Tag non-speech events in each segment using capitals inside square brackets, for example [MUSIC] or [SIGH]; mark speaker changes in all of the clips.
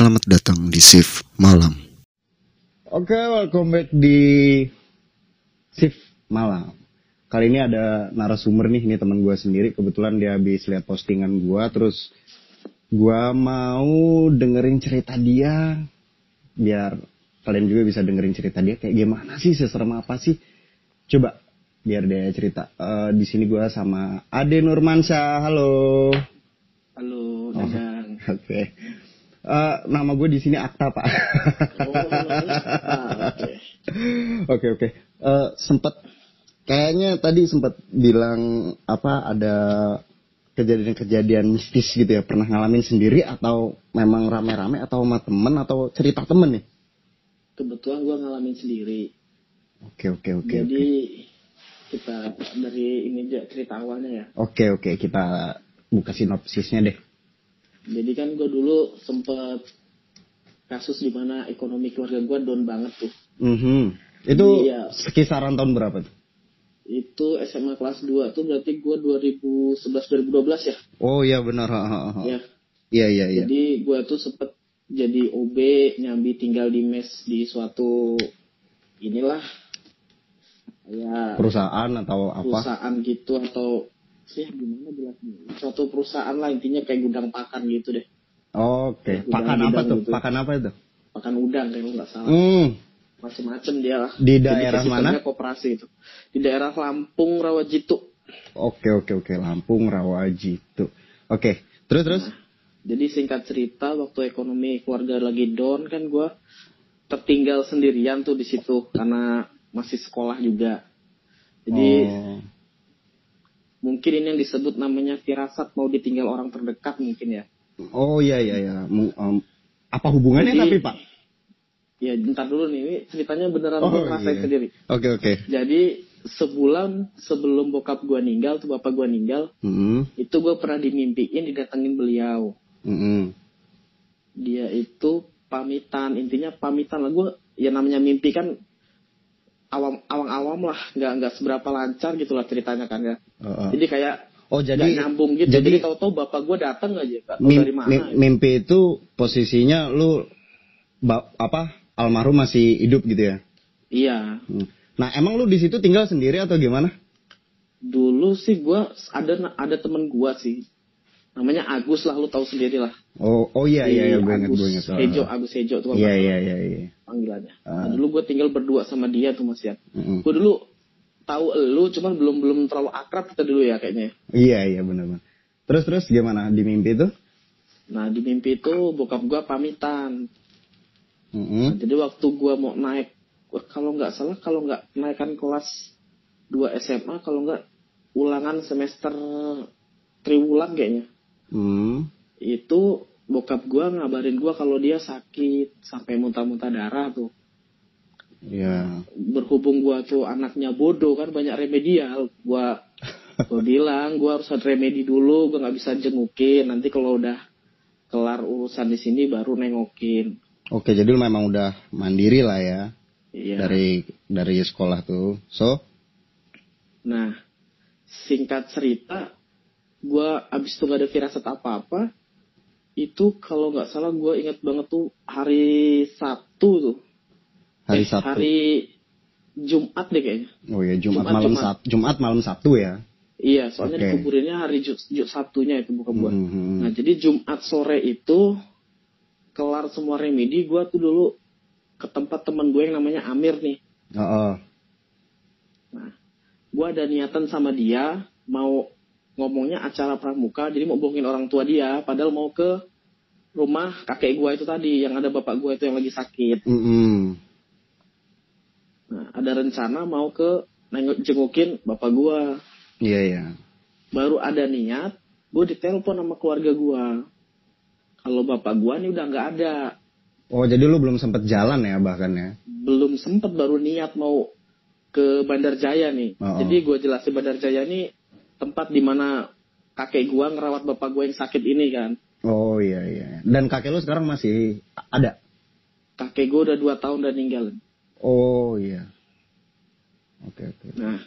Speaker 1: Selamat datang di Shift Malam.
Speaker 2: Oke, welcome back di Shift Malam. Kali ini ada narasumber nih, ini teman gue sendiri. Kebetulan dia habis lihat postingan gue, terus gue mau dengerin cerita dia, biar kalian juga bisa dengerin cerita dia kayak gimana sih, seserem apa sih. Coba biar dia cerita. Eh, di sini gue sama Ade Nurmansyah. Halo.
Speaker 3: Halo,
Speaker 2: Oh. [LAUGHS] Oke. Eh, nama gue di sini Akta Pak.
Speaker 3: Oh, ah, oke.
Speaker 2: Oke oke. Eh, sempet kayaknya tadi sempat bilang apa ada kejadian-kejadian mistis gitu ya pernah ngalamin sendiri atau memang rame-rame atau sama temen atau cerita temen nih?
Speaker 3: Kebetulan gue ngalamin sendiri.
Speaker 2: Oke oke oke
Speaker 3: Jadi
Speaker 2: oke.
Speaker 3: kita dari ini aja cerita awalnya ya.
Speaker 2: Oke oke kita buka sinopsisnya deh.
Speaker 3: Jadi kan gue dulu sempet kasus di mana ekonomi keluarga gue down banget tuh.
Speaker 2: Mhm. Itu
Speaker 3: Iya.
Speaker 2: sekisaran tahun berapa tuh?
Speaker 3: Itu SMA kelas 2 tuh berarti gue 2011-2012 ya.
Speaker 2: Oh iya benar. ha, ha, ha.
Speaker 3: Ya.
Speaker 2: Iya iya iya.
Speaker 3: Jadi gue tuh sempet jadi OB nyambi tinggal di mes di suatu inilah ya
Speaker 2: Perusahaan atau apa?
Speaker 3: perusahaan gitu atau sih gimana jelasnya suatu perusahaan lah intinya kayak gudang pakan gitu deh
Speaker 2: Oke.
Speaker 3: Gudang-
Speaker 2: Pakan apa tuh?
Speaker 3: gitu.
Speaker 2: Pakan apa itu?
Speaker 3: pakan udang kalau nggak salah
Speaker 2: Hmm.
Speaker 3: macem-macem dia lah
Speaker 2: Di
Speaker 3: Jadi
Speaker 2: daerah
Speaker 3: sistemnya
Speaker 2: mana?
Speaker 3: koperasi itu di daerah Lampung Rawajitu
Speaker 2: Oke oke oke Lampung Rawajitu. Oke terus terus.
Speaker 3: jadi singkat cerita waktu ekonomi keluarga lagi down kan gue tertinggal sendirian tuh di situ karena masih sekolah juga jadi
Speaker 2: Oh.
Speaker 3: Mungkin ini yang disebut namanya firasat mau ditinggal orang terdekat mungkin ya
Speaker 2: Oh iya iya iya. Em, apa hubungannya
Speaker 3: Jadi-
Speaker 2: tapi Pak?
Speaker 3: ya bentar dulu nih ini ceritanya beneran
Speaker 2: Oh,
Speaker 3: gue
Speaker 2: iya.
Speaker 3: sendiri
Speaker 2: Oke oke.
Speaker 3: Jadi sebulan sebelum bokap gua ninggal tuh bapak gua ninggal,
Speaker 2: Hmm.
Speaker 3: itu gua pernah dimimpiin didatengin beliau.
Speaker 2: Hmm.
Speaker 3: Dia itu pamitan, intinya pamitan lah gua ya namanya mimpi kan awam awang-awam lah, nggak nggak seberapa lancar gitu lah ceritanya kan ya.
Speaker 2: Heeh.
Speaker 3: Jadi kayak
Speaker 2: Oh
Speaker 3: nggak
Speaker 2: jadi
Speaker 3: nyambung gitu.
Speaker 2: jadi-
Speaker 3: Jadi, tahu-tahu bapak gua datang aja,
Speaker 2: mim-
Speaker 3: dari mana.
Speaker 2: mim- mimpi itu posisinya lu ba- apa almarhum masih hidup gitu ya?
Speaker 3: Iya.
Speaker 2: Hmm. Nah emang lu di situ tinggal sendiri atau gimana?
Speaker 3: Dulu sih gua ada ada temen gua sih. Namanya Agus lah, lu tahu sendiri lah.
Speaker 2: Oh oh iya iya iya gue
Speaker 3: Agus
Speaker 2: gue inget.
Speaker 3: Hejo, Agus Hejo tuh
Speaker 2: Iya iya iya iya.
Speaker 3: panggilannya.
Speaker 2: Ah.
Speaker 3: Nah, dulu gue tinggal berdua sama dia tuh Mas Yan.
Speaker 2: Mm-mm.
Speaker 3: Gue dulu tahu elu, cuman belum belum terlalu akrab kita dulu ya kayaknya.
Speaker 2: Iya iya benar benar. Terus terus gimana di mimpi itu?
Speaker 3: Nah di mimpi itu bokap gue pamitan.
Speaker 2: Mm-mm.
Speaker 3: Nah, jadi waktu gue mau naik, kalau nggak salah kalau nggak naikkan kelas 2 SMA, kalau nggak ulangan semester triwulan kayaknya.
Speaker 2: Hmm.
Speaker 3: Itu bokap gue ngabarin gue kalau dia sakit sampai muntah-muntah darah tuh.
Speaker 2: Ya.
Speaker 3: berhubung gua tuh anaknya bodoh kan banyak remedial gua gua [LAUGHS] bilang gua harus ada remedi dulu gua nggak bisa jengukin nanti kalau udah kelar urusan di sini baru nengokin
Speaker 2: Oke, jadi lu memang udah mandiri lah ya
Speaker 3: iya
Speaker 2: dari dari sekolah tuh. So,
Speaker 3: nah singkat cerita gua abis itu gak ada firasat apa apa itu kalau nggak salah gua ingat banget tuh hari Sabtu tuh
Speaker 2: hari
Speaker 3: Eh,
Speaker 2: Sabtu.
Speaker 3: hari Jumat deh kayaknya
Speaker 2: Oh ya, Jumat,
Speaker 3: Jumat,
Speaker 2: malam
Speaker 3: Jumat.
Speaker 2: Sabtu. Jumat malam Sabtu ya.
Speaker 3: iya soalnya
Speaker 2: Oke.
Speaker 3: dikuburinnya hari Ju, Ju- Sabtunya itu bukan gua
Speaker 2: Mhm.
Speaker 3: Nah jadi Jumat sore itu kelar semua remedi gue tuh dulu ke tempat teman gue yang namanya Amir nih.
Speaker 2: Oh, oh.
Speaker 3: Nah gue ada niatan sama dia mau ngomongnya acara pramuka jadi mau bohongin orang tua dia padahal mau ke rumah kakek gue itu tadi yang ada bapak gue itu yang lagi sakit.
Speaker 2: Mm-mm.
Speaker 3: Nah ada rencana mau ke nengok jengukin bapak gue.
Speaker 2: Iya iya.
Speaker 3: Baru ada niat gue ditelepon sama keluarga gue. Kalau bapak gue nih udah nggak ada.
Speaker 2: Oh, jadi lu belum sempet jalan ya bahkan ya?
Speaker 3: belum sempet baru niat mau ke Bandar Jaya nih.
Speaker 2: Oh.
Speaker 3: Jadi gue jelasin Bandar Jaya nih tempat di mana kakek gue ngerawat bapak gue yang sakit ini kan.
Speaker 2: Oh iya iya. Dan kakek lu sekarang masih ada?
Speaker 3: Kakek gue udah dua tahun udah ninggal.
Speaker 2: Oh iya. Oke oke.
Speaker 3: Nah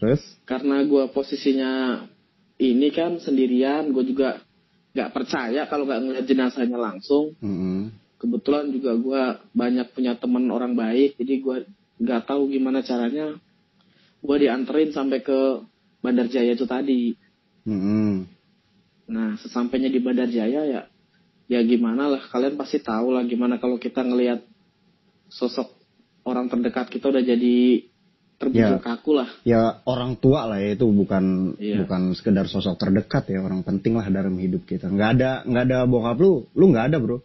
Speaker 2: Terus?
Speaker 3: karena gue posisinya ini kan sendirian, gue juga nggak percaya kalau nggak ngeliat jenazahnya langsung
Speaker 2: Mm-mm.
Speaker 3: kebetulan juga gue banyak punya teman orang baik jadi gue nggak tahu gimana caranya gue dianterin sampai ke Bandar Jaya itu tadi
Speaker 2: Mm-mm.
Speaker 3: nah sesampainya di Bandar Jaya ya ya gimana lah kalian pasti tahu lah gimana kalau kita ngelihat sosok orang terdekat kita udah jadi terbentuk
Speaker 2: Ya.
Speaker 3: kaku lah
Speaker 2: Ya orang tua lah ya itu bukan
Speaker 3: Iya.
Speaker 2: bukan sekedar sosok terdekat ya orang penting lah dalam hidup kita. Nggak ada nggak ada bokap lu, lu nggak ada bro.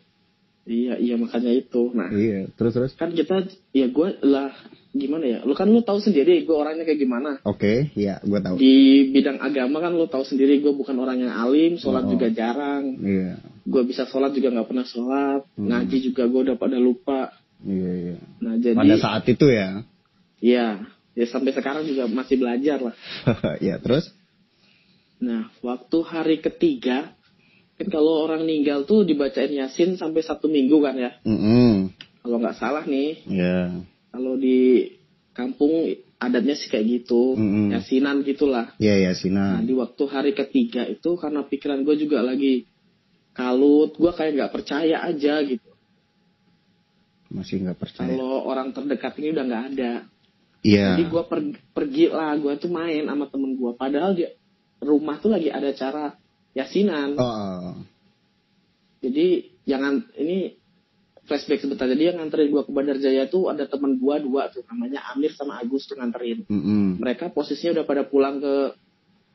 Speaker 3: Iya iya makanya itu nah
Speaker 2: Iya terus terus.
Speaker 3: kan kita ya gue lah gimana ya lu kan lu tahu sendiri gue orangnya kayak gimana
Speaker 2: Oke, ya gue tahu.
Speaker 3: di bidang agama kan lu tahu sendiri gue bukan orang yang alim sholat
Speaker 2: Oh.
Speaker 3: juga jarang
Speaker 2: Iya
Speaker 3: gue bisa sholat juga nggak pernah sholat
Speaker 2: Hmm.
Speaker 3: ngaji juga gue udah pada lupa
Speaker 2: iya iya.
Speaker 3: nah jadi
Speaker 2: Pada saat itu ya.
Speaker 3: ya ya sampai sekarang juga masih belajar lah [LAUGHS]
Speaker 2: ya terus.
Speaker 3: nah waktu hari ketiga kan kalau orang meninggal tuh dibacain yasin sampai satu minggu kan ya
Speaker 2: Mm-mm.
Speaker 3: kalau nggak salah nih
Speaker 2: Ya.
Speaker 3: kalau di kampung adatnya sih kayak gitu
Speaker 2: Mm-mm.
Speaker 3: yasinan gitulah
Speaker 2: Iya ya
Speaker 3: Nah,
Speaker 2: Sina.
Speaker 3: di waktu hari ketiga itu karena pikiran gue juga lagi kalut, gue kayak nggak percaya aja gitu.
Speaker 2: Masih nggak percaya.
Speaker 3: Kalau orang terdekat ini udah nggak ada.
Speaker 2: Iya.
Speaker 3: Jadi gue pergi lah, gue tuh main sama temen gue. Padahal di rumah tuh lagi ada acara yasinan.
Speaker 2: Oh.
Speaker 3: Jadi jangan ini flashback sebentar. Jadi yang nganterin gue ke Bandar Jaya tuh ada temen gue dua tuh namanya Amir sama Agus tuh nganterin.
Speaker 2: Mm-mm.
Speaker 3: mereka posisinya udah pada pulang ke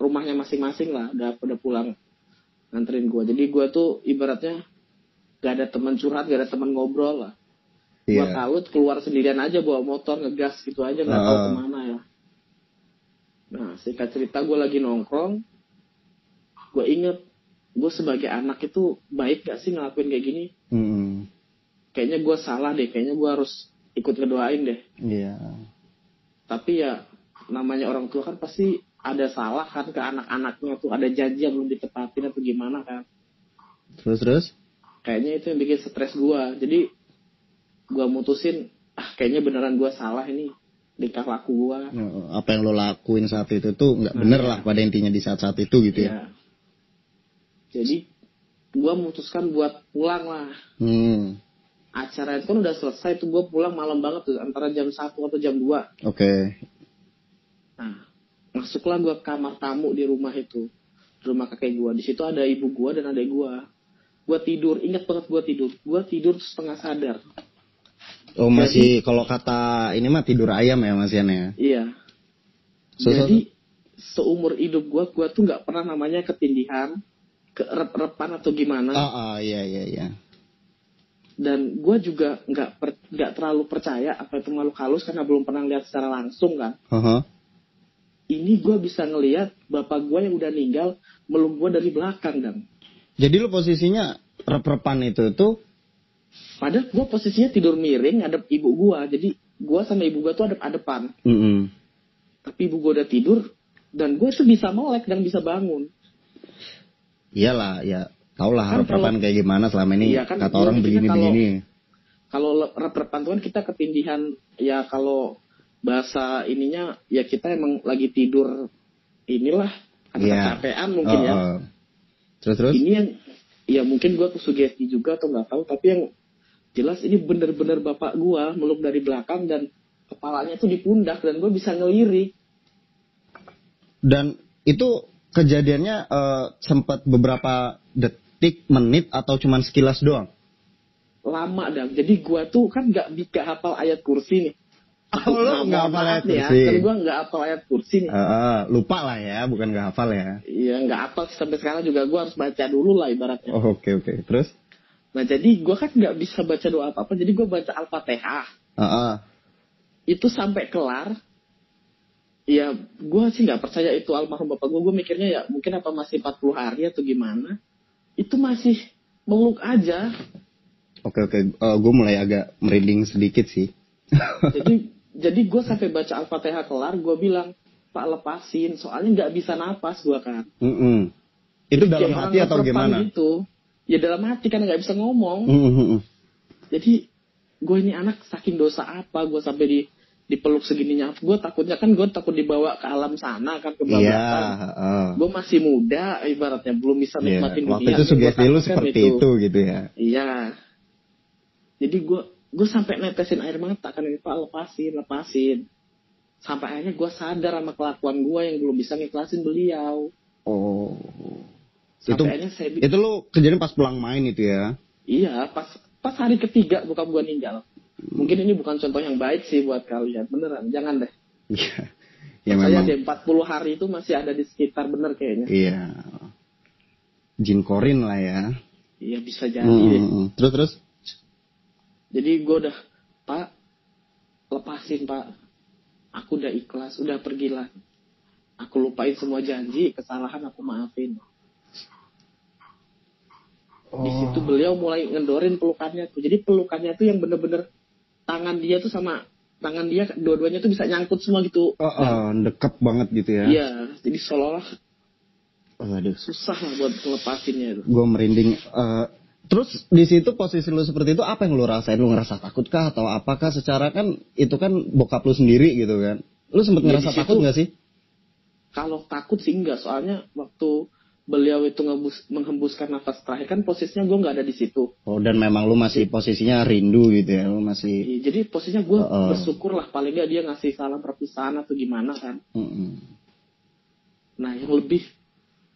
Speaker 3: rumahnya masing-masing lah, udah pada pulang nganterin gua. Jadi gua tuh ibaratnya gak ada teman curhat, gak ada teman ngobrol lah. Gua
Speaker 2: Iya.
Speaker 3: kalut keluar sendirian aja bawa motor ngegas gitu aja nggak tahu
Speaker 2: Ah.
Speaker 3: ke mana ya. Nah singkat cerita gua lagi nongkrong, gua inget gue sebagai anak itu baik gak sih ngelakuin kayak gini?
Speaker 2: Mm-mm.
Speaker 3: Kayaknya gua salah deh, kayaknya gua harus ikut ngedoain deh.
Speaker 2: Iya.
Speaker 3: tapi ya namanya orang tua kan pasti ada salah kan ke anak-anaknya tuh ada janji yang belum ditepatin atau gimana kan
Speaker 2: Terus terus.
Speaker 3: kayaknya itu yang bikin stres gua jadi gua mutusin ah kayaknya beneran gua salah ini tingkah laku gua
Speaker 2: Oh, Apa yang lo lakuin saat itu tuh nggak
Speaker 3: Nah,
Speaker 2: bener
Speaker 3: iya.
Speaker 2: lah pada intinya di saat-saat itu gitu ya.
Speaker 3: ya jadi gua memutuskan buat pulang lah
Speaker 2: Hmm.
Speaker 3: acara itu kan udah selesai tuh gua pulang malam banget tuh antara jam 1 atau jam 2
Speaker 2: Oke.
Speaker 3: Nah, masuklah gua ke kamar tamu di rumah itu. Di rumah kakek gua. Di situ ada ibu gua dan adek gua. Gua tidur, ingat banget gua tidur. Gua tidur setengah sadar.
Speaker 2: Oh masih kalau kata ini mah tidur ayam ya Mas Yan ya.
Speaker 3: Iya.
Speaker 2: So- so-
Speaker 3: Jadi seumur hidup gua, gua tuh nggak pernah namanya ketindihan, kerep-repan atau gimana.
Speaker 2: Ah, ah, iya iya iya.
Speaker 3: Dan gua juga nggak per- nggak terlalu percaya apa itu makhluk halus karena belum pernah lihat secara langsung kan.
Speaker 2: Haha.
Speaker 3: Ini gua bisa ngelihat bapak gua yang udah meninggal meluk gua dari belakang dan.
Speaker 2: Jadi lu posisinya rep-repan itu tuh
Speaker 3: Padahal gue posisinya tidur miring ngadep ibu gua, jadi gua sama ibu gua tuh adep-adepan.
Speaker 2: mm
Speaker 3: Tapi ibu gua udah tidur dan gue tuh bisa melek dan bisa bangun.
Speaker 2: Iyalah ya tau lah
Speaker 3: Kan
Speaker 2: rep-repan kayak gimana selama ini
Speaker 3: Iya, kan
Speaker 2: kata
Speaker 3: gua
Speaker 2: orang begini-begini.
Speaker 3: Kalau rep-repan tuh kan kita ketindihan ya kalau bahasa ininya ya kita emang lagi tidur inilah ada
Speaker 2: Iya.
Speaker 3: kecapean mungkin
Speaker 2: Oh,
Speaker 3: ya.
Speaker 2: oh. Terus terus?
Speaker 3: Ini yang ya mungkin gua tuh sugesti juga atau nggak tahu tapi yang jelas ini bener-bener bapak gua meluk dari belakang dan kepalanya tuh di pundak dan gue bisa ngelirik.
Speaker 2: Dan itu kejadiannya eh, sempat beberapa detik, menit atau cuman sekilas doang.
Speaker 3: lama dan jadi gua tuh kan nggak bisa hafal ayat kursi nih [LAUGHS]
Speaker 2: Oh, lu
Speaker 3: Nah,
Speaker 2: nggak hafal ayat
Speaker 3: nih ya,
Speaker 2: kursi.
Speaker 3: kan gua nggak hafal ayat kursi nih
Speaker 2: Eh, eh, lupa lah ya, bukan nggak hafal ya.
Speaker 3: Iya nggak hafal sampai sekarang juga gua harus baca dulu lah ibaratnya
Speaker 2: Oh, oke oke. Terus?
Speaker 3: nah jadi gua kan nggak bisa baca doa apa apa jadi gua baca al-fatihah
Speaker 2: Ah, ah.
Speaker 3: itu sampai kelar ya gua sih nggak percaya itu almarhum bapak gua gua mikirnya ya mungkin apa masih 40 hari atau gimana itu masih meluk aja
Speaker 2: Oke oke. gue mulai agak merinding sedikit sih.
Speaker 3: jadi jadi gue sampai baca al-fatihah kelar gue bilang pak lepasin soalnya nggak bisa napas gue kan
Speaker 2: Mm-mm. Itu dalam
Speaker 3: Kayak
Speaker 2: hati atau gimana?
Speaker 3: gitu ya dalam hati kan nggak bisa ngomong
Speaker 2: Mm-mm.
Speaker 3: jadi gue ini anak saking dosa apa gue sampai di dipeluk segininya gue takutnya kan gue takut dibawa ke alam sana kan ke belakang
Speaker 2: heeh.
Speaker 3: gue masih muda ibaratnya belum bisa
Speaker 2: Iya,
Speaker 3: nikmatin
Speaker 2: Waktu
Speaker 3: dunia
Speaker 2: itu
Speaker 3: Yang gua
Speaker 2: sugesti lu seperti itu. gitu ya.
Speaker 3: iya jadi gue gue sampai netesin air mata kan ini pak lepasin lepasin sampai akhirnya gue sadar sama kelakuan gue yang belum bisa ngiklasin beliau
Speaker 2: Oh.
Speaker 3: sampai
Speaker 2: Itu
Speaker 3: akhirnya saya
Speaker 2: itu lu kejadian pas pulang main itu ya.
Speaker 3: iya pas pas hari ketiga bokap gue ninggal mungkin ini bukan contoh yang baik sih buat kalian beneran jangan deh
Speaker 2: Iya. Ya
Speaker 3: saya
Speaker 2: memang.
Speaker 3: deh 40 hari itu masih ada di sekitar bener kayaknya
Speaker 2: Iya. Jin Korin lah ya.
Speaker 3: iya bisa jadi
Speaker 2: Hmm,
Speaker 3: deh.
Speaker 2: Terus terus.
Speaker 3: Jadi gue udah, Pak, lepasin Pak. Aku udah ikhlas, udah pergilah. Aku lupain semua janji, kesalahan aku maafin. Di
Speaker 2: Oh.
Speaker 3: situ beliau mulai ngendorin pelukannya tuh. Jadi pelukannya tuh yang bener-bener tangan dia tuh sama tangan dia dua-duanya tuh bisa nyangkut semua gitu.
Speaker 2: Oh, oh, deket banget gitu ya.
Speaker 3: Iya, jadi seolah-olah
Speaker 2: Aduh.
Speaker 3: susah lah buat ngelepasinnya itu.
Speaker 2: Gue merinding. Eh, terus di situ posisi lu seperti itu apa yang lu rasain? Lu ngerasa takut kah atau apakah secara kan itu kan bokap lu sendiri gitu kan? Lu sempet
Speaker 3: Ya,
Speaker 2: ngerasa
Speaker 3: situ-
Speaker 2: takut nggak sih?
Speaker 3: Kalau takut sih enggak, soalnya waktu beliau itu ngebus, menghembuskan nafas terakhir kan posisinya gue nggak ada di situ.
Speaker 2: Oh dan memang lu masih posisinya rindu gitu ya? Lu masih.
Speaker 3: Iya, jadi posisinya gue
Speaker 2: Heeh.
Speaker 3: bersyukur lah paling nggak dia ngasih salam perpisahan atau gimana kan.
Speaker 2: Mm-mm.
Speaker 3: Nah yang lebih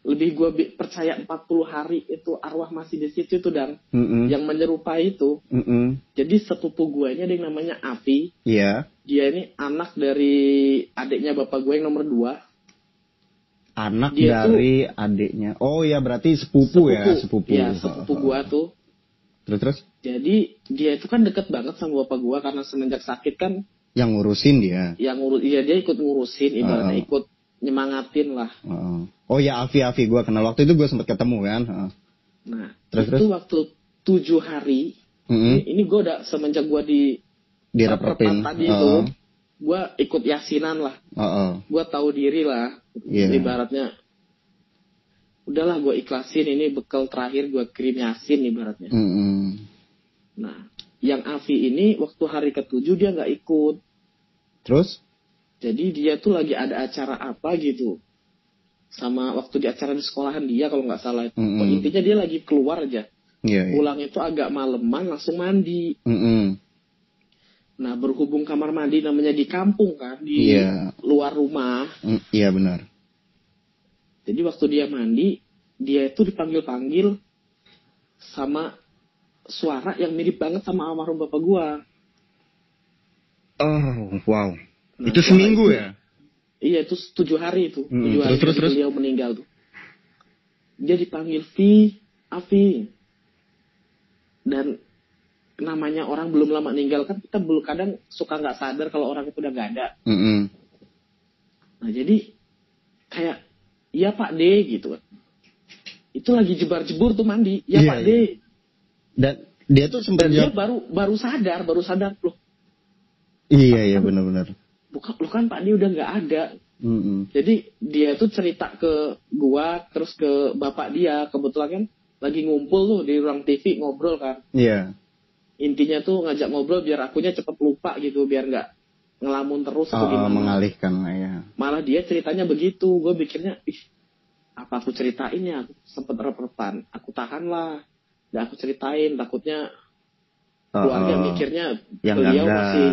Speaker 3: lebih gue percaya 40 hari itu arwah masih di situ itu dan
Speaker 2: Mm-mm.
Speaker 3: yang menyerupai itu.
Speaker 2: Mm-mm.
Speaker 3: Jadi sepupu gue ini ada yang namanya Api.
Speaker 2: Iya.
Speaker 3: Dia ini anak dari adiknya bapak gue yang nomor dua.
Speaker 2: Anak
Speaker 3: Dia tuh-
Speaker 2: dari adiknya. Oh ya berarti sepupu, ya, sepupu.
Speaker 3: Ya sepupu gue tuh.
Speaker 2: Terus terus
Speaker 3: Jadi dia itu kan deket banget sama bapak gue karena semenjak sakit kan
Speaker 2: yang ngurusin dia.
Speaker 3: yang ngurus, iya dia ikut ngurusin ibaratnya
Speaker 2: Heeh.
Speaker 3: ikut nyemangatin lah.
Speaker 2: Heeh. Oh ya Avi Avi gue kenal waktu itu gue sempet ketemu kan. Heeh.
Speaker 3: Nah
Speaker 2: Terus,
Speaker 3: itu waktu tujuh hari
Speaker 2: Mm-mm.
Speaker 3: ini, ini gue udah semenjak gue di. Repat tadi
Speaker 2: Heeh.
Speaker 3: itu gue ikut yasinan lah
Speaker 2: Heeh.
Speaker 3: gue tahu diri lah
Speaker 2: Iya.
Speaker 3: ibaratnya udahlah gue ikhlasin ini bekal terakhir gue kirim yasin ibaratnya
Speaker 2: Mm-mm.
Speaker 3: nah yang Avi ini waktu hari ketujuh dia nggak ikut
Speaker 2: Terus?
Speaker 3: jadi dia tuh lagi ada acara apa gitu sama waktu di acara di sekolahan dia kalau nggak salah itu
Speaker 2: Mm-mm.
Speaker 3: intinya dia lagi keluar aja
Speaker 2: Iya. iya.
Speaker 3: pulang itu agak maleman langsung mandi
Speaker 2: Mm-mm.
Speaker 3: Nah berhubung kamar mandi namanya di kampung kan di
Speaker 2: Iya.
Speaker 3: luar rumah
Speaker 2: Mm, Iya benar.
Speaker 3: Jadi waktu dia mandi, dia itu dipanggil-panggil sama suara yang mirip banget sama almarhum bapak gua.
Speaker 2: Oh wow.
Speaker 3: Nah,
Speaker 2: itu seminggu
Speaker 3: itu-
Speaker 2: ya?
Speaker 3: Iya itu tujuh hari itu,
Speaker 2: Hmm,
Speaker 3: tujuh
Speaker 2: terus,
Speaker 3: hari
Speaker 2: terus, terus?
Speaker 3: beliau meninggal tuh. Dia dipanggil Vi, Avi. Dan namanya orang belum lama meninggal kan kita belum kadang suka nggak sadar kalau orang itu udah nggak ada.
Speaker 2: Mm-mm.
Speaker 3: Nah jadi kayak iya Pak D gitu kan. Itu lagi jebar-jebur tuh mandi, ya
Speaker 2: Iya,
Speaker 3: Pak D.
Speaker 2: iya. Dan dia tuh sempat
Speaker 3: dia baru baru sadar, baru sadar loh.
Speaker 2: Iya iya benar-benar.
Speaker 3: Bukan, lo kan Pak D udah nggak ada.
Speaker 2: Mm-mm.
Speaker 3: Jadi dia tuh cerita ke gua, terus ke bapak dia. Kebetulan kan lagi ngumpul tuh di ruang TV ngobrol kan.
Speaker 2: Iya.
Speaker 3: Intinya tuh ngajak ngobrol biar akunya cepet lupa gitu, biar nggak ngelamun terus atau
Speaker 2: Oh,
Speaker 3: gimana.
Speaker 2: mengalihkan lah ya.
Speaker 3: Malah dia ceritanya begitu. Gue pikirnya, ih, apa aku ceritain ya? Aku sempet rep-repan. Aku tahan lah. Dan aku ceritain, takutnya keluarga
Speaker 2: Oh,
Speaker 3: mikirnya
Speaker 2: yang
Speaker 3: beliau
Speaker 2: enggak.
Speaker 3: masih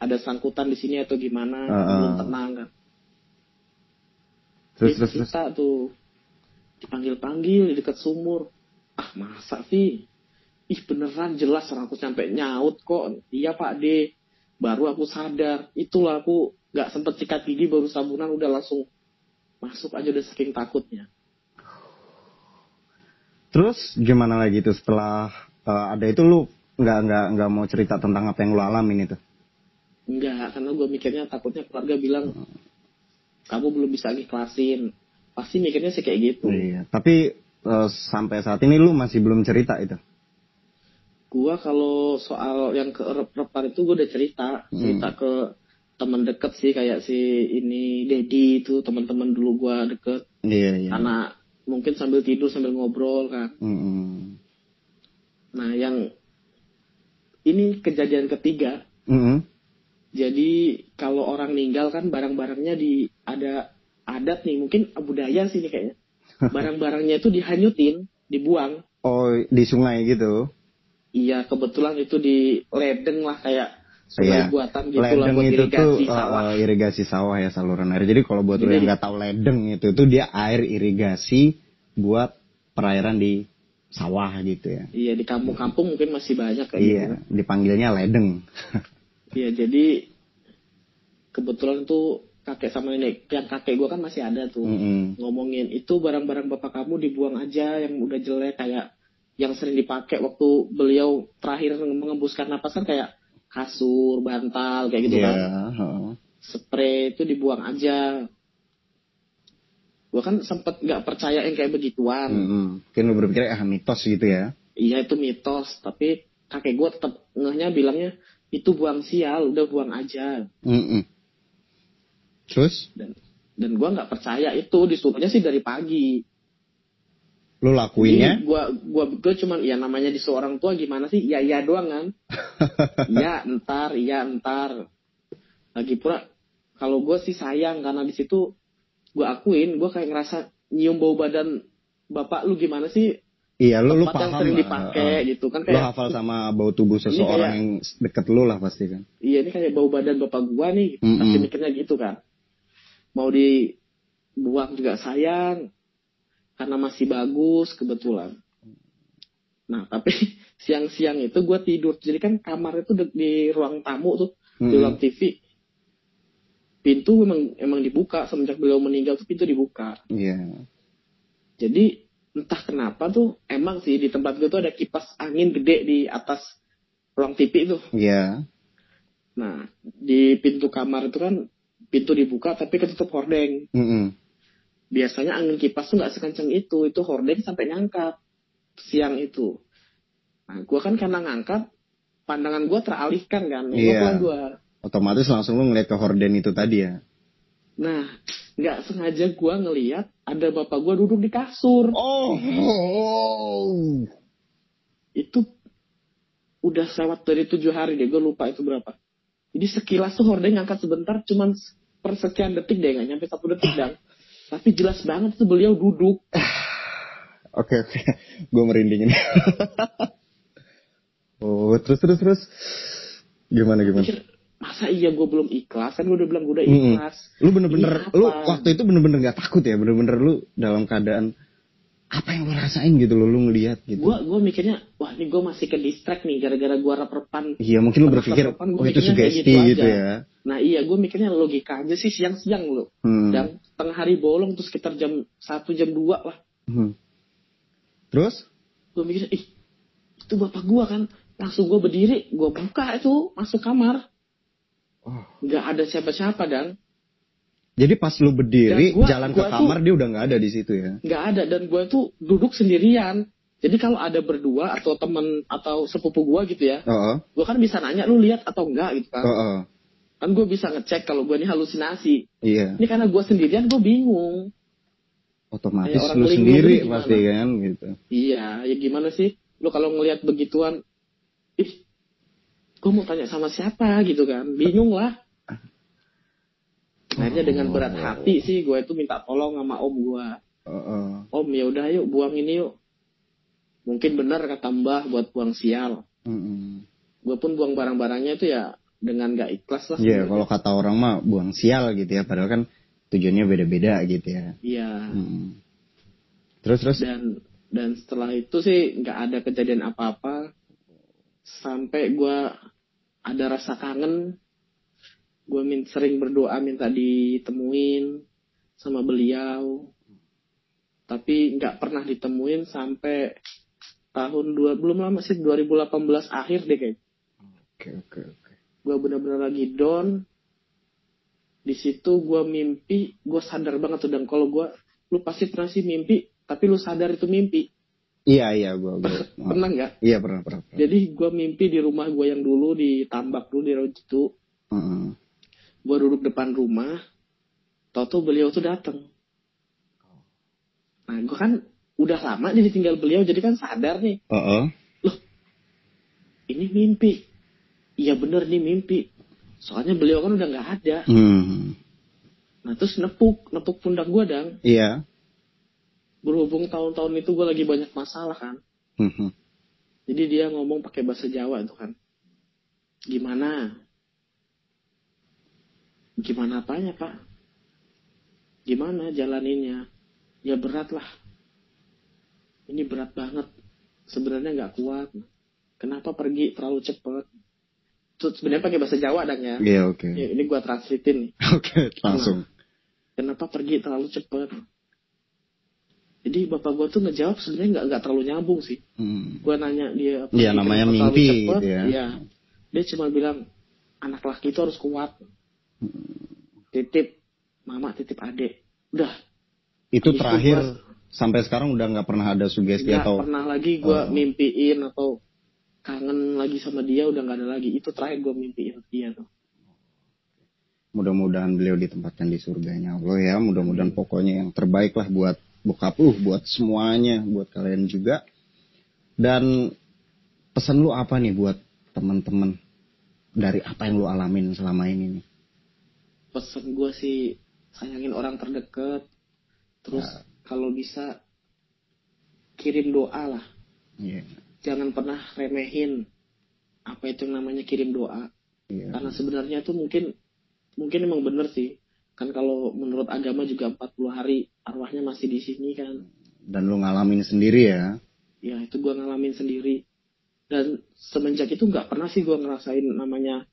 Speaker 3: ada sangkutan di sini atau gimana,
Speaker 2: Uh-uh.
Speaker 3: belum tenang kan.
Speaker 2: Terus terus terus.
Speaker 3: cerita tuh dipanggil-panggil di dekat sumur. Ah masa sih? Ih beneran jelas orang aku sampai nyaut kok. Iya Pak D. Baru aku sadar. Itulah aku nggak sempet sikat gigi baru sabunan udah langsung masuk aja udah saking takutnya.
Speaker 2: Terus gimana lagi tuh setelah eh, ada itu lu nggak nggak nggak mau cerita tentang apa yang lu alamin itu?
Speaker 3: Enggak, karena gue mikirnya takutnya keluarga bilang kamu belum bisa ikhlasin. Pasti mikirnya sih kayak gitu.
Speaker 2: Iya. Tapi eh, sampai saat ini lu masih belum cerita itu.
Speaker 3: Gua kalau soal yang ke repan itu gue udah cerita, cerita ke teman deket sih kayak si ini Dedi itu teman-teman dulu gua deket.
Speaker 2: Iya iya.
Speaker 3: Karena mungkin sambil tidur sambil ngobrol kan.
Speaker 2: Mm-mm.
Speaker 3: Nah yang ini kejadian ketiga
Speaker 2: Mm-mm.
Speaker 3: Jadi kalau orang meninggal kan barang-barangnya di ada adat nih, mungkin budaya sih nih kayaknya. [LAUGHS] Barang-barangnya itu dihanyutin, dibuang.
Speaker 2: Oh, di sungai gitu.
Speaker 3: Iya, kebetulan itu di ledeng lah kayak sungai
Speaker 2: Iya.
Speaker 3: buatan gitu lah
Speaker 2: ledeng
Speaker 3: buat
Speaker 2: itu
Speaker 3: irigasi
Speaker 2: tuh
Speaker 3: sawah.
Speaker 2: uh, irigasi sawah ya saluran air. Jadi kalau buat lo
Speaker 3: Jadi-
Speaker 2: yang nggak tahu ledeng itu tuh dia air irigasi buat perairan di sawah gitu ya.
Speaker 3: Iya, di kampung-kampung mungkin masih banyak kayak gitu.
Speaker 2: Iya, dipanggilnya ledeng.
Speaker 3: Iya, jadi kebetulan tuh kakek sama nenek, yang kakek gua kan masih ada tuh.
Speaker 2: Mm-mm.
Speaker 3: Ngomongin itu barang-barang bapak kamu dibuang aja yang udah jelek kayak yang sering dipakai waktu beliau terakhir mengembuskan napas kan kayak kasur, bantal kayak gitu
Speaker 2: Iya,
Speaker 3: kan.
Speaker 2: heeh.
Speaker 3: Spray itu dibuang aja. Gua kan sempet nggak percaya yang kayak begituan.
Speaker 2: Mungkin lo berpikir ah mitos gitu ya.
Speaker 3: Iya itu mitos, tapi kakek gua tetap ngehnya bilangnya itu buang sial, udah buang aja.
Speaker 2: Mm-mm. Terus
Speaker 3: dan dan gua nggak percaya itu disuruhnya sih dari pagi
Speaker 2: lo lakuinnya?
Speaker 3: Jadi gua gua gua cuman ya namanya di seorang tua gimana sih ya ya doang kan [LAUGHS] ya entar ya entar lagi pula kalau gua sih sayang karena di situ gua akuin gua kayak ngerasa nyium bau badan bapak lu gimana sih
Speaker 2: Iya, lo lo
Speaker 3: tempat yang
Speaker 2: paham
Speaker 3: sering dipakai
Speaker 2: heeh.
Speaker 3: gitu kan kayak
Speaker 2: hafal sama bau tubuh seseorang
Speaker 3: kayak-
Speaker 2: yang deket lo lah pasti kan.
Speaker 3: iya ini kayak bau badan bapak gua nih
Speaker 2: Mm-mm.
Speaker 3: pasti mikirnya gitu kan mau dibuang juga sayang karena masih bagus kebetulan nah tapi [LAUGHS] siang-siang itu gua tidur jadi kan kamar itu di, di ruang tamu tuh di
Speaker 2: Mm-mm.
Speaker 3: ruang TV pintu emang emang dibuka semenjak beliau meninggal tuh pintu dibuka
Speaker 2: Iya.
Speaker 3: jadi entah kenapa tuh emang sih di tempat gue tuh ada kipas angin gede di atas ruang TV itu
Speaker 2: Iya.
Speaker 3: Nah, di pintu kamar itu kan pintu dibuka tapi ketutup hordeng.
Speaker 2: Mm-mm.
Speaker 3: Biasanya angin kipas tuh nggak sekencang itu, itu hordeng sampai nyangkap siang itu. Nah, gua kan karena ngangkat, pandangan gua teralihkan kan,
Speaker 2: Iya.
Speaker 3: lah gua.
Speaker 2: Otomatis langsung lo ngeliat ke horden itu tadi ya.
Speaker 3: Nah, nggak sengaja gua ngeliat ada bapak gua duduk di kasur.
Speaker 2: Oh.
Speaker 3: Itu udah lewat dari tujuh hari deh, gue lupa itu berapa. Jadi sekilas tuh hordeng ngangkat sebentar, cuman persekian detik deh, nggak nyampe satu detik dan. Tapi jelas banget tuh beliau duduk. [SIGHS]
Speaker 2: Oke oke, [LAUGHS] gue merinding ini. [LAUGHS] oh terus terus terus, gimana gimana?
Speaker 3: Mikir, masa iya gue belum ikhlas? Kan gue udah bilang gue udah ikhlas.
Speaker 2: Lu bener-bener, lu waktu itu bener-bener gak takut ya, bener-bener lu dalam keadaan apa yang lu rasain gitu lo, lu ngeliat gitu.
Speaker 3: Gue gue mikirnya, wah ini gue masih ke distract nih gara-gara gue rep-repan.
Speaker 2: Iya mungkin lu
Speaker 3: Pernah
Speaker 2: berpikir,
Speaker 3: gua
Speaker 2: oh itu sugesti
Speaker 3: gitu
Speaker 2: gitu,
Speaker 3: aja.
Speaker 2: ya.
Speaker 3: Nah iya gue mikirnya logika aja sih siang-siang lo.
Speaker 2: Hmm.
Speaker 3: Dan tengah hari bolong tuh sekitar jam satu jam 2 lah.
Speaker 2: Hmm. Terus?
Speaker 3: Gue mikirnya, ih itu bapak gue kan. Langsung gue berdiri, gue buka itu masuk kamar.
Speaker 2: Oh.
Speaker 3: Nggak ada siapa-siapa dan
Speaker 2: Jadi pas lu berdiri,
Speaker 3: gua-
Speaker 2: jalan ke
Speaker 3: gua tuh-
Speaker 2: kamar dia udah nggak ada di situ ya.
Speaker 3: nggak ada dan gue tuh duduk sendirian. Jadi kalau ada berdua atau temen atau sepupu gue gitu ya,
Speaker 2: Heeh,
Speaker 3: gue kan bisa nanya lu lihat atau enggak gitu kan.
Speaker 2: heeh.
Speaker 3: Kan gue bisa ngecek kalau gue ini halusinasi.
Speaker 2: Iya,
Speaker 3: Ini karena gue sendirian gue bingung.
Speaker 2: otomatis
Speaker 3: Kayak orang
Speaker 2: lu sendiri
Speaker 3: gimana?
Speaker 2: pasti kan gitu.
Speaker 3: Iya, ya gimana sih? Lu kalau ngelihat begituan, ih, gue mau tanya sama siapa gitu kan? Bingung lah. Akhirnya dengan berat hati sih gue itu minta tolong sama om gue.
Speaker 2: Heeh.
Speaker 3: Om ya udah yuk buang ini yuk. Mungkin benar kata Mbah buat buang sial.
Speaker 2: Mm-mm.
Speaker 3: Gue pun buang barang-barangnya itu ya dengan gak ikhlas lah.
Speaker 2: Iya,
Speaker 3: sebenarnya.
Speaker 2: kalau kata orang mah buang sial gitu ya, padahal kan tujuannya beda-beda gitu ya.
Speaker 3: Iya.
Speaker 2: Mm. Terus terus.
Speaker 3: dan dan setelah itu sih nggak ada kejadian apa-apa sampai gue ada rasa kangen gue min sering berdoa minta ditemuin sama beliau tapi nggak pernah ditemuin sampai tahun dua belum lama sih 2018 akhir deh kayak
Speaker 2: Oke oke oke.
Speaker 3: gue bener-bener lagi down di situ gue mimpi gue sadar banget tuh dan kalau gue lu pasti pernah sih mimpi tapi lu sadar itu mimpi
Speaker 2: Iya iya gua gua. [LAUGHS]
Speaker 3: pernah nggak
Speaker 2: Iya pernah pernah. pernah.
Speaker 3: jadi gue mimpi di rumah gue yang dulu di tambak dulu di Rojitu
Speaker 2: Heeh.
Speaker 3: Gue duduk depan rumah tau beliau tuh datang nah gue kan udah lama jadi tinggal beliau jadi kan sadar nih.
Speaker 2: Heeh.
Speaker 3: ini mimpi. Iya bener nih mimpi. Soalnya beliau kan udah nggak ada.
Speaker 2: Hmm.
Speaker 3: nah terus nepuk nepuk pundak gue dang.
Speaker 2: Iya.
Speaker 3: berhubung tahun-tahun itu gue lagi banyak masalah kan.
Speaker 2: Mhm.
Speaker 3: jadi dia ngomong pakai bahasa Jawa itu kan. Gimana gimana apanya pak gimana jalaninnya ya berat lah ini berat banget sebenarnya nggak kuat kenapa pergi terlalu cepet sebenarnya pakai bahasa Jawa dan ya
Speaker 2: Iya oke.
Speaker 3: Ya, ini gua translatein nih [LAUGHS]
Speaker 2: Oke langsung.
Speaker 3: kenapa pergi terlalu cepet jadi bapak gua tuh ngejawab sebenarnya nggak nggak terlalu nyambung sih
Speaker 2: Hmm.
Speaker 3: gua nanya dia
Speaker 2: Iya,
Speaker 3: "Pergi
Speaker 2: namanya mimpi,
Speaker 3: cepet?"
Speaker 2: gitu ya.
Speaker 3: Iya. dia cuma bilang anak laki itu harus kuat titip mama titip adik. Udah.
Speaker 2: Itu
Speaker 3: Habis itu
Speaker 2: terakhir
Speaker 3: gua-
Speaker 2: sampai sekarang udah nggak pernah ada sugesti
Speaker 3: nggak
Speaker 2: atau
Speaker 3: pernah lagi gua
Speaker 2: Oh.
Speaker 3: mimpiin atau kangen lagi sama dia udah nggak ada lagi. Itu terakhir gua mimpiin dia tuh.
Speaker 2: Mudah-mudahan beliau ditempatkan di surganya Allah ya. Mudah-mudahan pokoknya yang terbaik lah buat bokap lu buat semuanya buat kalian juga. Dan pesan lu apa nih buat teman-teman dari apa yang lu alamin selama ini nih
Speaker 3: pesen gua sih sayangin orang terdekat. Terus
Speaker 2: Ya.
Speaker 3: kalau bisa kirim doa lah.
Speaker 2: Iya.
Speaker 3: Jangan pernah remehin apa itu yang namanya kirim doa.
Speaker 2: Iya.
Speaker 3: Karena sebenarnya tuh mungkin mungkin emang bener sih. Kan kalau menurut agama juga 40 hari arwahnya masih di sini kan.
Speaker 2: Dan lu ngalamin sendiri ya.
Speaker 3: Ya itu gua ngalamin sendiri. Dan semenjak itu nggak pernah sih gua ngerasain namanya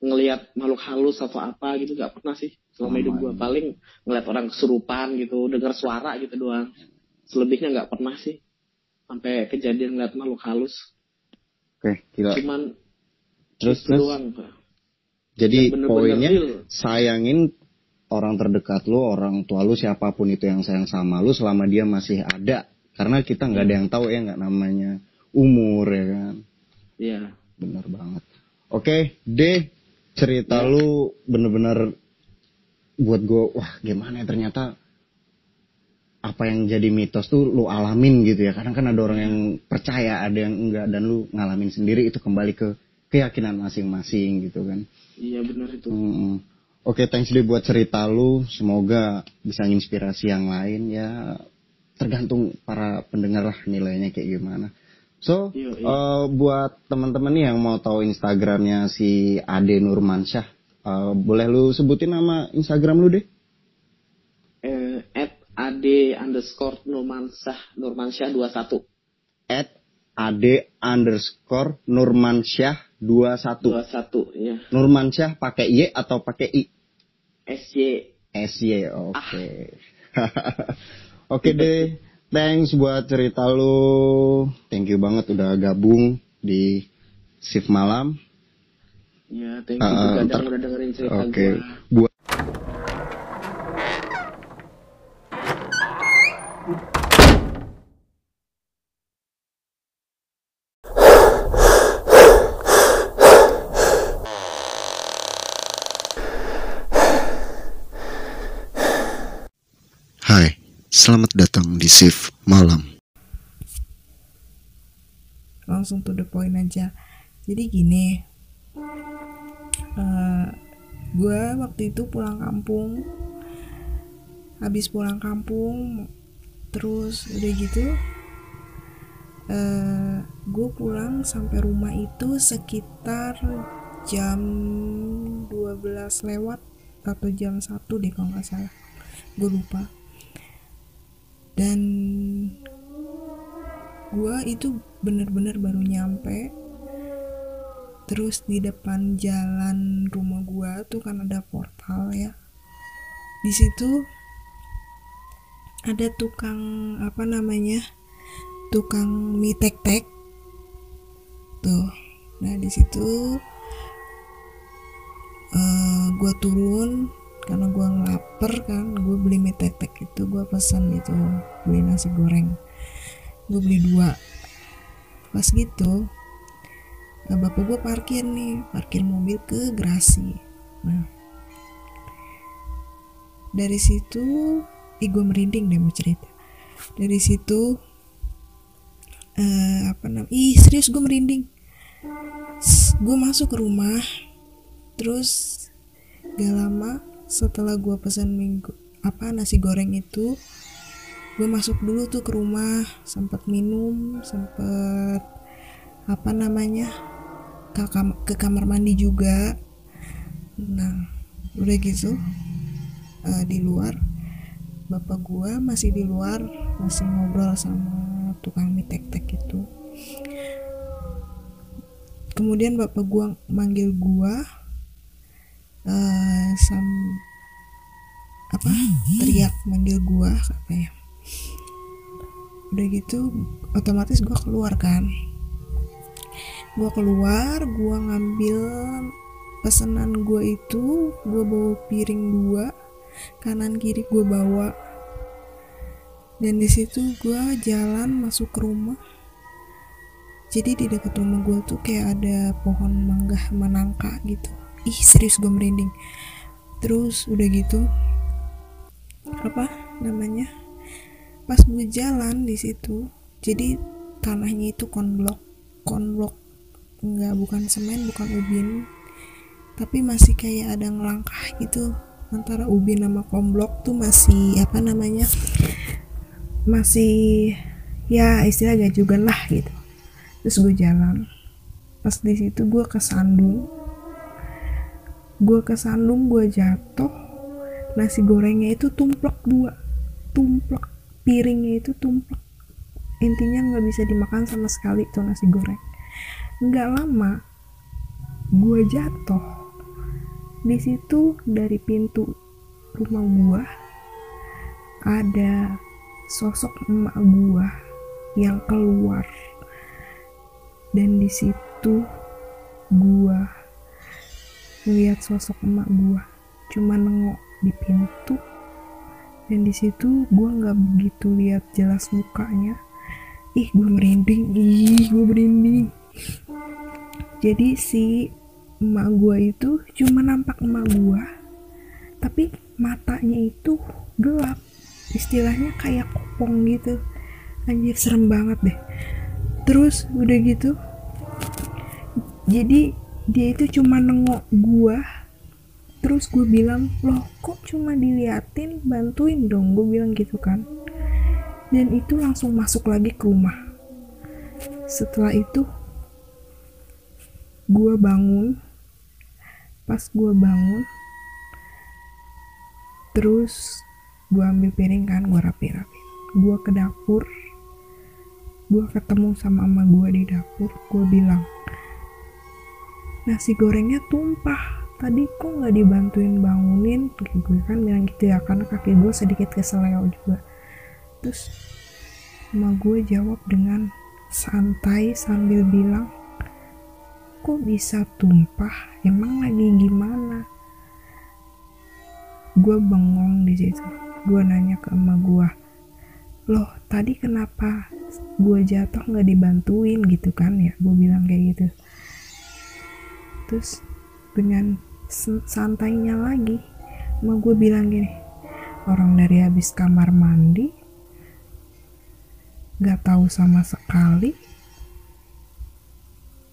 Speaker 3: ngelihat makhluk halus atau apa gitu nggak pernah sih selama hidup gua
Speaker 2: Aman.
Speaker 3: paling ngeliat orang kesurupan gitu dengar suara gitu doang selebihnya nggak pernah sih sampai kejadian ngeliat makhluk halus
Speaker 2: oke gila
Speaker 3: cuman
Speaker 2: terus terus
Speaker 3: doang Pak.
Speaker 2: jadi
Speaker 3: Bener-bener
Speaker 2: poinnya
Speaker 3: real.
Speaker 2: sayangin orang terdekat lu, orang tua lu, siapa pun itu yang sayang sama lu selama dia masih ada. Karena kita nggak ada yang tahu ya nggak namanya umur ya kan.
Speaker 3: Iya.
Speaker 2: Bener banget. Oke, D cerita
Speaker 3: Ya.
Speaker 2: lu bener-bener buat gue, wah gimana ya ternyata apa yang jadi mitos tuh lu alamin gitu ya. Kadang kan ada orang yang percaya, ada yang enggak dan lu ngalamin sendiri itu kembali ke keyakinan masing-masing gitu kan.
Speaker 3: Iya benar itu.
Speaker 2: Hmm. Oke, thanks deh buat cerita lu. Semoga bisa inspirasi yang lain ya. Tergantung para pendengar lah nilainya kayak gimana. So,
Speaker 3: Iya, iya.
Speaker 2: eh, buat teman-teman nih yang mau tahu Instagramnya si Ade Nurmansyah, eh, boleh lu sebutin nama Instagram lu deh?
Speaker 3: Eh, at ad underscore Nurmansyah Nurmansyah 21
Speaker 2: At Ade underscore Nurmansyah 21.
Speaker 3: 21 ya.
Speaker 2: Nurmansyah pakai Y atau pakai I?
Speaker 3: SY
Speaker 2: SY, oke.
Speaker 3: Ah. [LAUGHS]
Speaker 2: oke deh, thanks buat cerita lu. Thank you banget udah gabung di shift malam.
Speaker 3: Ya, thank you juga Dang udah dengerin cerita
Speaker 2: Oke,
Speaker 3: gua.
Speaker 2: buat
Speaker 1: Hai, selamat datang malam.
Speaker 4: langsung to the point aja. Jadi gini eh gue waktu itu pulang kampung habis pulang kampung terus udah gitu eh gue pulang sampai rumah itu sekitar jam 12 lewat atau jam 1 deh kalau nggak salah. Gue lupa. Dan gue itu bener-bener baru nyampe. Terus di depan jalan rumah gue tuh kan ada portal ya. Di situ ada tukang apa namanya tukang mie tek tek tuh nah di situ eh gue turun karena gue ngelaper kan gue beli mie tek tek itu gue pesan gitu beli nasi goreng gue beli dua. Pas gitu eh, bapak gue parkir nih parkir mobil ke Grasi nah dari situ ih gue merinding deh mau cerita. Dari situ eh apa nam ih serius gue merinding. Gue masuk ke rumah terus gak lama setelah gue pesan minggu apa nasi goreng itu gue masuk dulu tuh ke rumah sempet minum sempet apa namanya ke, kam ke kamar mandi juga. Nah udah gitu uh, di luar bapak gue masih di luar masih ngobrol sama tukang mie tek tek itu. Kemudian bapak gue manggil gue uh, sam apa teriak manggil gue apa ya udah gitu otomatis gue keluar kan. Gue keluar gue ngambil pesanan gue itu gue bawa piring dua kanan kiri gue bawa. Dan di situ gue jalan masuk ke rumah. Jadi di dekat rumah gue tuh kayak ada pohon mangga menangka gitu. Ih serius gue merinding. Terus udah gitu apa namanya pas gue jalan di situ jadi tanahnya itu konblok konblok. Nggak bukan semen bukan ubin. Tapi masih kayak ada ngelangkah gitu antara ubin sama komblok tuh masih apa namanya masih ya istilah gajugan lah gitu. Terus gue jalan. Pas di situ gue kesandung. Gue kesandung gue jatuh nasi gorengnya itu tumplek dua tumplek piringnya itu tumplek intinya nggak bisa dimakan sama sekali tuh nasi goreng. Nggak lama gue jatuh. Di situ dari pintu rumah gua ada sosok emak gua yang keluar. Dan di situ gua ngeliat sosok emak gua cuma nengok di pintu dan di situ gua nggak begitu lihat jelas mukanya. Ih gue merinding. Ih gue merinding. Jadi si emak gua itu cuma nampak emak gua tapi matanya itu gelap. Istilahnya kayak kopong gitu. Anjir serem banget deh. Terus udah gitu. Jadi dia itu cuma nengok gua terus gue bilang loh kok cuma diliatin bantuin dong gue bilang gitu kan. Dan itu langsung masuk lagi ke rumah. Setelah itu gue bangun. Pas gue bangun terus gue ambil piring kan gue rapi-rapi. Gue ke dapur. Gue ketemu sama mama gue di dapur. Gue bilang nasi gorengnya tumpah tadi kok nggak dibantuin bangunin? Gue kan bilang gitu ya karena kaki gue sedikit keseleo juga. Terus mama gue jawab dengan santai sambil bilang kok bisa tumpah? Emang lagi gimana? Gue bengong di situ. Gue nanya ke emak gue loh tadi kenapa gue jatuh nggak dibantuin? Gitu kan ya gue bilang kayak gitu. Terus dengan santainya lagi. Emak gue bilang gini orang dari habis kamar mandi gak tahu sama sekali.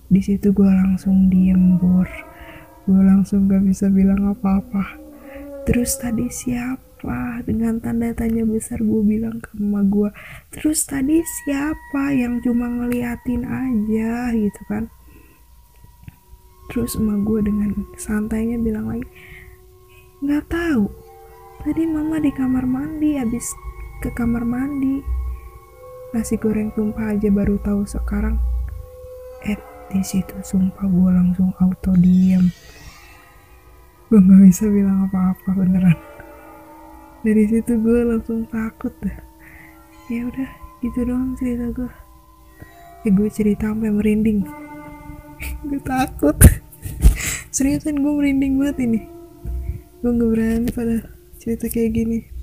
Speaker 4: Di situ gue langsung diem bor. Gue langsung gak bisa bilang apa-apa. Terus tadi siapa? Dengan tanda tanya besar gue bilang ke emak gue terus tadi siapa yang cuma ngeliatin aja? Gitu kan terus emak gue dengan santainya bilang lagi nggak tahu. Tadi mama di kamar mandi habis ke kamar mandi. Nasi goreng tumpah aja baru tahu sekarang. Eh di situ sumpah gue langsung auto diam gue nggak bisa bilang apa-apa beneran. Dari situ gue langsung takut dah. Ya udah gitu doang cerita gue ya gue cerita sampai merinding gue takut. [LAUGHS] Seriusan gue merinding banget ini. Gue nggak berani pada cerita kayak gini